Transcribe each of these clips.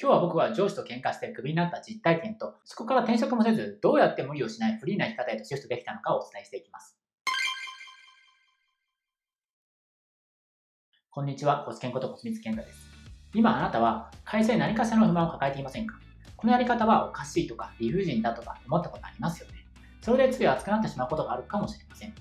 今日は僕は上司と喧嘩してクビになった実体験と、そこから転職もせず、どうやって無理をしないフリーな生き方へとシフトできたのかをお伝えしていきます。こんにちは、コスケンことコスミツケンタです。今あなたは会社に何かしらの不満を抱えていませんか？このやり方はおかしいとか理不尽だとか思ったことありますよね。それでつい熱くなってしまうことがあるかもしれません。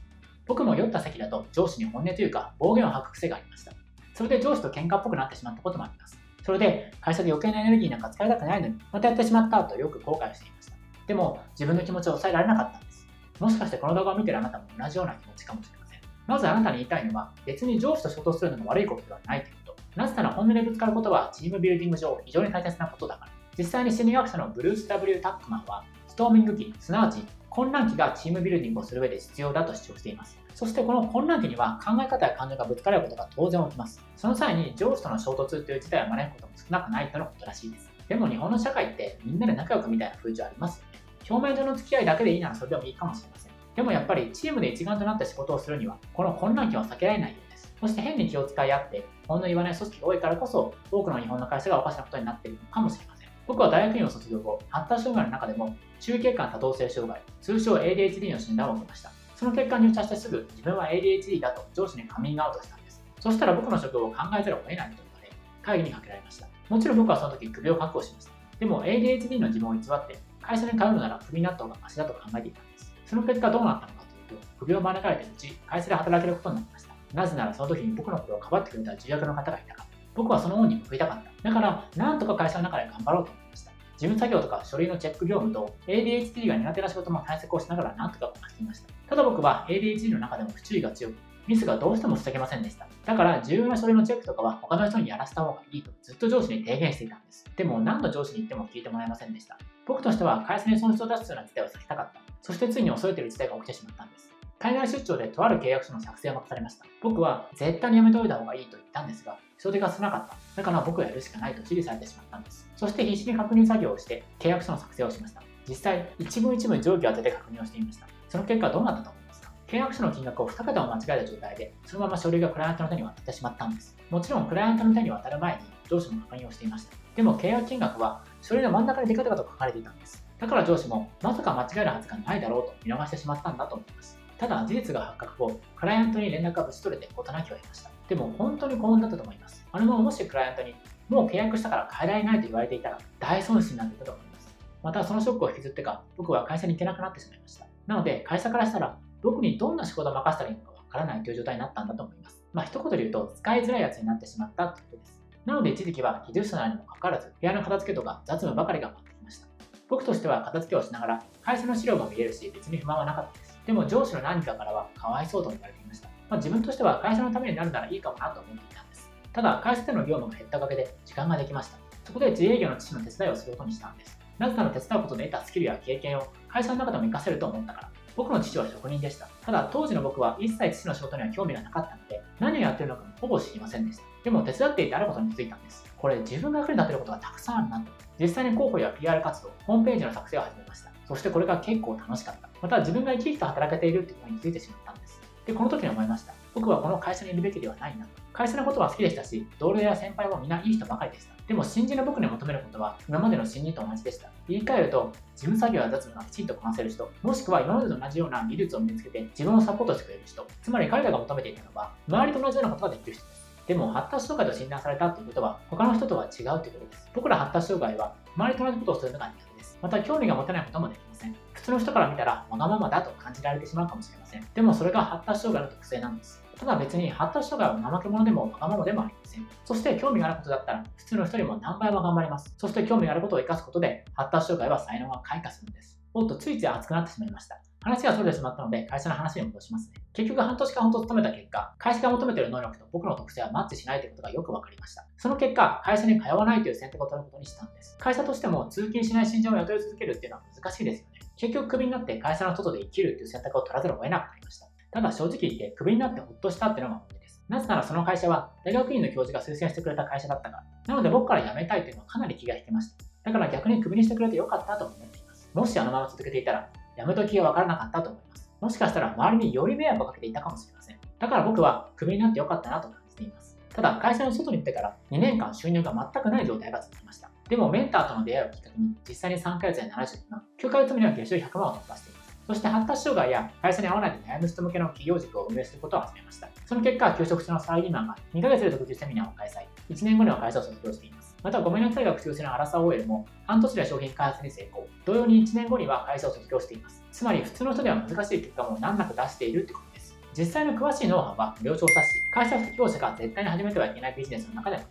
僕も酔った席だと上司に本音というか暴言を吐く癖がありました。それで上司と喧嘩っぽくなってしまったこともあります。それで会社で余計なエネルギーなんか使いたくないのにまたやってしまったとよく後悔していました。でも自分の気持ちを抑えられなかったんです。もしかしてこの動画を見てるあなたも同じような気持ちかもしれません。まずあなたに言いたいのは別に上司と衝突するのも悪いことではないということ。なぜなら本音でぶつかることはチームビルディング上非常に大切なことだから。実際に心理学者のブルース・ W・ タックマンはストーミング期、すなわち混乱期がチームビルディングをする上で必要だと主張しています。そしてこの混乱期には考え方や感情がぶつかることが当然起きます。その際に上司との衝突という事態を招くことも少なくないとのことらしいです。でも日本の社会ってみんなで仲良くみたいな風潮ありますよね。表面上の付き合いだけでいいならそれでもいいかもしれません。でもやっぱりチームで一丸となって仕事をするには、この混乱期は避けられないようです。そして変に気を使い合って、本の言わない組織が多いからこそ、多くの日本の会社がおかしなことになっているのかもしれません。僕は大学院を卒業後、発達障害の中でも、中血管多動性障害、通称 ADHD の診断を受けました。その結果入社してすぐ自分は ADHD だと上司にカミングアウトしたんです。そしたら僕の職業を考えざるを得ないと言われ、会議にかけられました。もちろん僕はその時首を確保しました。でも ADHD の自分を偽って会社に通うならクビになった方がマシだと考えていたんです。その結果どうなったのかというと、首を招かれてるうち、会社で働けることになりました。なぜならその時に僕のことをかばってくれた重役の方がいたから。僕はその恩に報いたかった。だから、なんとか会社の中で頑張ろうと思いました。事務作業とか書類のチェック業務と ADHD が苦手な仕事も対策をしながらなんとかこなしていました。ただ僕は ADHD の中でも不注意が強く、ミスがどうしても防げませんでした。だから重要な書類のチェックとかは他の人にやらせた方がいいとずっと上司に提言していたんです。でも何度上司に言っても聞いてもらえませんでした。僕としては会社に損失を出すような事態を避けたかった。そしてついに恐れている事態が起きてしまったんです。海外出張でとある契約書の作成を任されました。僕は絶対にやめておいた方がいいと言ったんですが、人手が少なかった。だから僕はやるしかないと指示されてしまったんです。そして必死に確認作業をして契約書の作成をしました。実際、一文一文定規を当てて確認をしていました。その結果どうなったと思いますか？契約書の金額を2桁を間違えた状態で、そのまま書類がクライアントの手に渡ってしまったんです。もちろんクライアントの手に渡る前に上司も確認をしていました。でも契約金額は書類の真ん中にデカデカと書かれていたんです。だから上司もまさか間違えるはずがないだろうと見逃してしまったんだと思います。ただ事実が発覚後、クライアントに連絡がぶち取れて事なきを得ました。でも本当に幸運だったと思います。あれももしクライアントにもう契約したから変えられないと言われていたら大損失になっていたと思います。またそのショックを引きずってか、僕は会社に行けなくなってしまいました。なので会社からしたら僕にどんな仕事を任せたらいいのかわからないという状態になったんだと思います。まあ一言で言うと使いづらいやつになってしまったということです。なので一時期は技術者なのにもかかわらず部屋の片付けとか雑務ばかりが待ってきました。僕としては片付けをしながら会社の資料も見えるし別に不満はなかったです。でも上司の何かからはかわいそうと言われていました。まあ、自分としては会社のためになるならいいかもなと思っていたんです。ただ、会社での業務が減ったおかげで時間ができました。そこで自営業の父の手伝いをすることにしたんです。なぜなら手伝うことで得たスキルや経験を会社の中でも活かせると思ったから。僕の父は職人でした。ただ、当時の僕は一切父の仕事には興味がなかったので、何をやってるのかもほぼ知りませんでした。でも手伝っていてあることに気づいたんです。これ自分が役に立てることがたくさんあるなと。実際に広報や PR 活動、ホームページの作成を始めました。そしてこれが結構楽しかった。また自分が生き生きと働けているってことに気づいてしまったんです。で、この時に思いました。僕はこの会社にいるべきではないな。会社のことは好きでしたし、同僚や先輩も皆いい人ばかりでした。でも新人の僕に求めることは今までの新人と同じでした。言い換えると、事務作業や雑務がきちんとこなせる人、もしくは今までと同じような技術を身につけて自分をサポートしてくれる人、つまり彼らが求めていたのは、周りと同じようなことができる人です。でも発達障害と診断されたということは他の人とは違うということです。僕ら発達障害は周りと同じことをするのが苦手。また興味が持てないこともできません。普通の人から見たらわがままだと感じられてしまうかもしれません。でもそれが発達障害の特性なんです。ただ別に発達障害は怠け者でもわがままでもありません。そして興味があることだったら普通の人よりも何倍も頑張ります。そして興味があることを生かすことで発達障害は才能が開花するんです。もっとついつい熱くなってしまいました。話がそれてしまったので会社の話に戻しますね。結局半年間ほど勤めた結果、会社が求めている能力と僕の特性はマッチしないということがよく分かりました。その結果、会社に通わないという選択を取ることにしたんです。会社としても通勤しない新人を雇い続けるっていうのは難しいですよね。結局クビになって会社の外で生きるっていう選択を取らざるを得なくなりました。ただ正直言ってクビになってほっとしたっていうのが問題です。なぜならその会社は大学院の教授が推薦してくれた会社だったから。なので僕から辞めたいというのはかなり気が引けました。だから逆にクビにしてくれてよかったと思っています。もしあのまま続けていたら、辞め時がわからなかったと思います。もしかしたら周りにより迷惑をかけていたかもしれません。だから僕はクビになってよかったなと感じています。ただ会社の外に出てから2年間収入が全くない状態が続きました。でもメンターとの出会いをきっかけに実際に3ヶ月で70万、9ヶ月目には月収100万を突破しています。そして発達障害や会社に合わないで悩む人向けの企業塾を運営することを始めました。その結果、休職中のサラリーマンが2ヶ月で独自セミナーを開催。1年後には会社を卒業しています。また、ごめんなさいが口癖のアラサー OL も半年で商品開発に成功。同様に1年後には会社を卒業しています。つまり、普通の人では難しい結果も難なく出しているってことです。実際の詳しいノウハウは無料調査し、会社副業者が絶対に始めてはいけないビジネスの中でも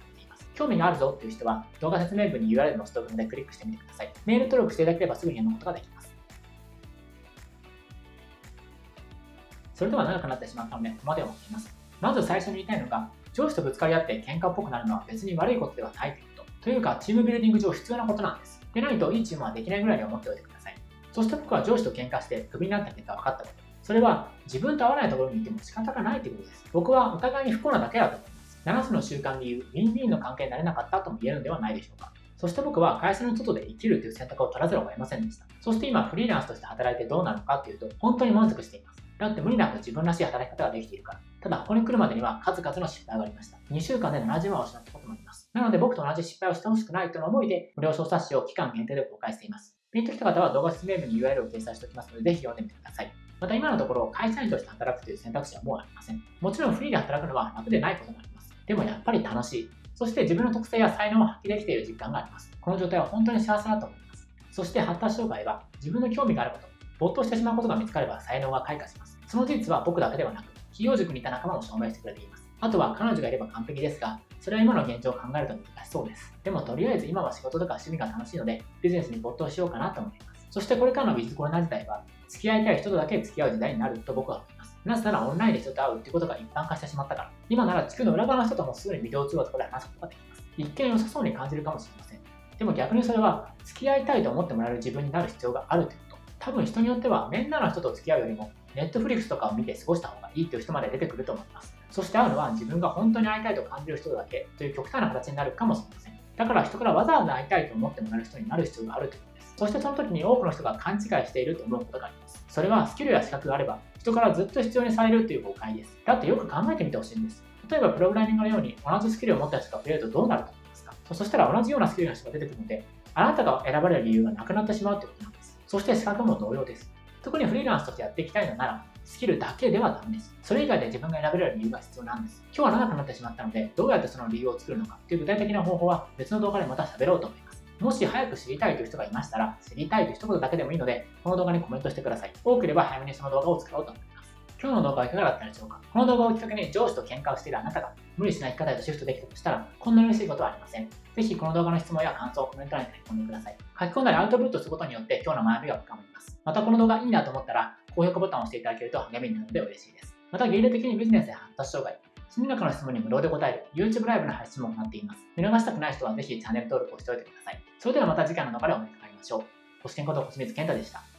興味があるぞっていう人は動画説明文に URL のストックでクリックしてみてください。メール登録していただければすぐに読むことができます。それでは長くなってしまったので、ここまで終わっています。まず最初に言いたいのが、上司とぶつかり合って喧嘩っぽくなるのは別に悪いことではないというと。いうか、チームビルディング上必要なことなんです。でないといいチームはできないぐらいに思っておいてください。そして僕は上司と喧嘩してクビになった結果分かったこと。それは自分と合わないところにいても仕方がないということです。僕はお互いに不幸なだけだと思います。7つの習慣でいうウィンウィンの関係になれなかったとも言えるのではないでしょうか。そして僕は会社の外で生きるという選択を取らざるを得ませんでした。そして今フリーランスとして働いてどうなるのかというと、本当に満足しています。だって無理なく自分らしい働き方ができているから。ただ、ここに来るまでには数々の失敗がありました。2週間で70万を失った。なので僕と同じ失敗をしてほしくないとの思いで、無料小冊子を期間限定で公開しています。ピンときた方は動画説明文に URL を掲載しておきますので、ぜひ読んでみてください。また今のところ、会社員として働くという選択肢はもうありません。もちろんフリーで働くのは楽でないこともあります。でもやっぱり楽しい。そして自分の特性や才能を発揮できている実感があります。この状態は本当に幸せだと思います。そして発達障害は自分の興味があること、没頭してしまうことが見つかれば才能が開花します。その事実は僕だけではなく、企業塾にいた仲間も証明してくれています。あとは彼女がいれば完璧ですが、それは今の現状を考えると難しそうです。でもとりあえず今は仕事とか趣味が楽しいので、ビジネスに没頭しようかなと思います。そしてこれからのウィズコロナ時代は、付き合いたい人とだけ付き合う時代になると僕は思います。なぜならオンラインで人と会うってことが一般化してしまったから。今なら地区の裏側の人ともすぐにビデオ通話とかで話すことができます。一見良さそうに感じるかもしれません。でも逆にそれは付き合いたいと思ってもらえる自分になる必要があるということ。多分人によってはみんなの人と付き合うよりもネットフリックスとかを見て過ごした方がいいという人まで出てくると思います。そして会うのは自分が本当に会いたいと感じる人だけという極端な形になるかもしれません。だから人からわざわざ会いたいと思ってもらえる人になる必要があるということです。そしてその時に多くの人が勘違いしていると思うことがあります。それはスキルや資格があれば人からずっと必要にされるという誤解です。だってよく考えてみてほしいんです。例えばプログラミングのように同じスキルを持った人が増えるとどうなると思いますかそしたら同じようなスキルの人が出てくるので、あなたが選ばれる理由がなくなってしまうということなんです。そして資格も同様です。特にフリーランスとしてやっていきたいのなら、スキルだけではダメです。それ以外で自分が選べる理由が必要なんです。今日は長くなってしまったので、どうやってその理由を作るのかという具体的な方法は別の動画でまた喋ろうと思います。もし早く知りたいという人がいましたら、知りたいという一言だけでもいいので、この動画にコメントしてください。多ければ早めにその動画を作ろうと思います。今日の動画はいかがだったでしょうか？この動画をきっかけに上司と喧嘩をしているあなたが無理しない生き方へとシフトできたとしたら、こんなに嬉しいことはありません。ぜひこの動画の質問や感想をコメント欄に書き込んでください。書き込んだりアウトプットすることによって今日の学びが深まります。またこの動画いいなと思ったら、高評価ボタンを押していただけると励みになるので嬉しいです。また、芸能的にビジネスや発達障害、心理学の質問に無料で答える YouTube ライブの配信も行っています。見逃したくない人はぜひチャンネル登録をしておいてください。それではまた次回の動画でお目にかかりましょう。ご視聴こと小清水健太でした。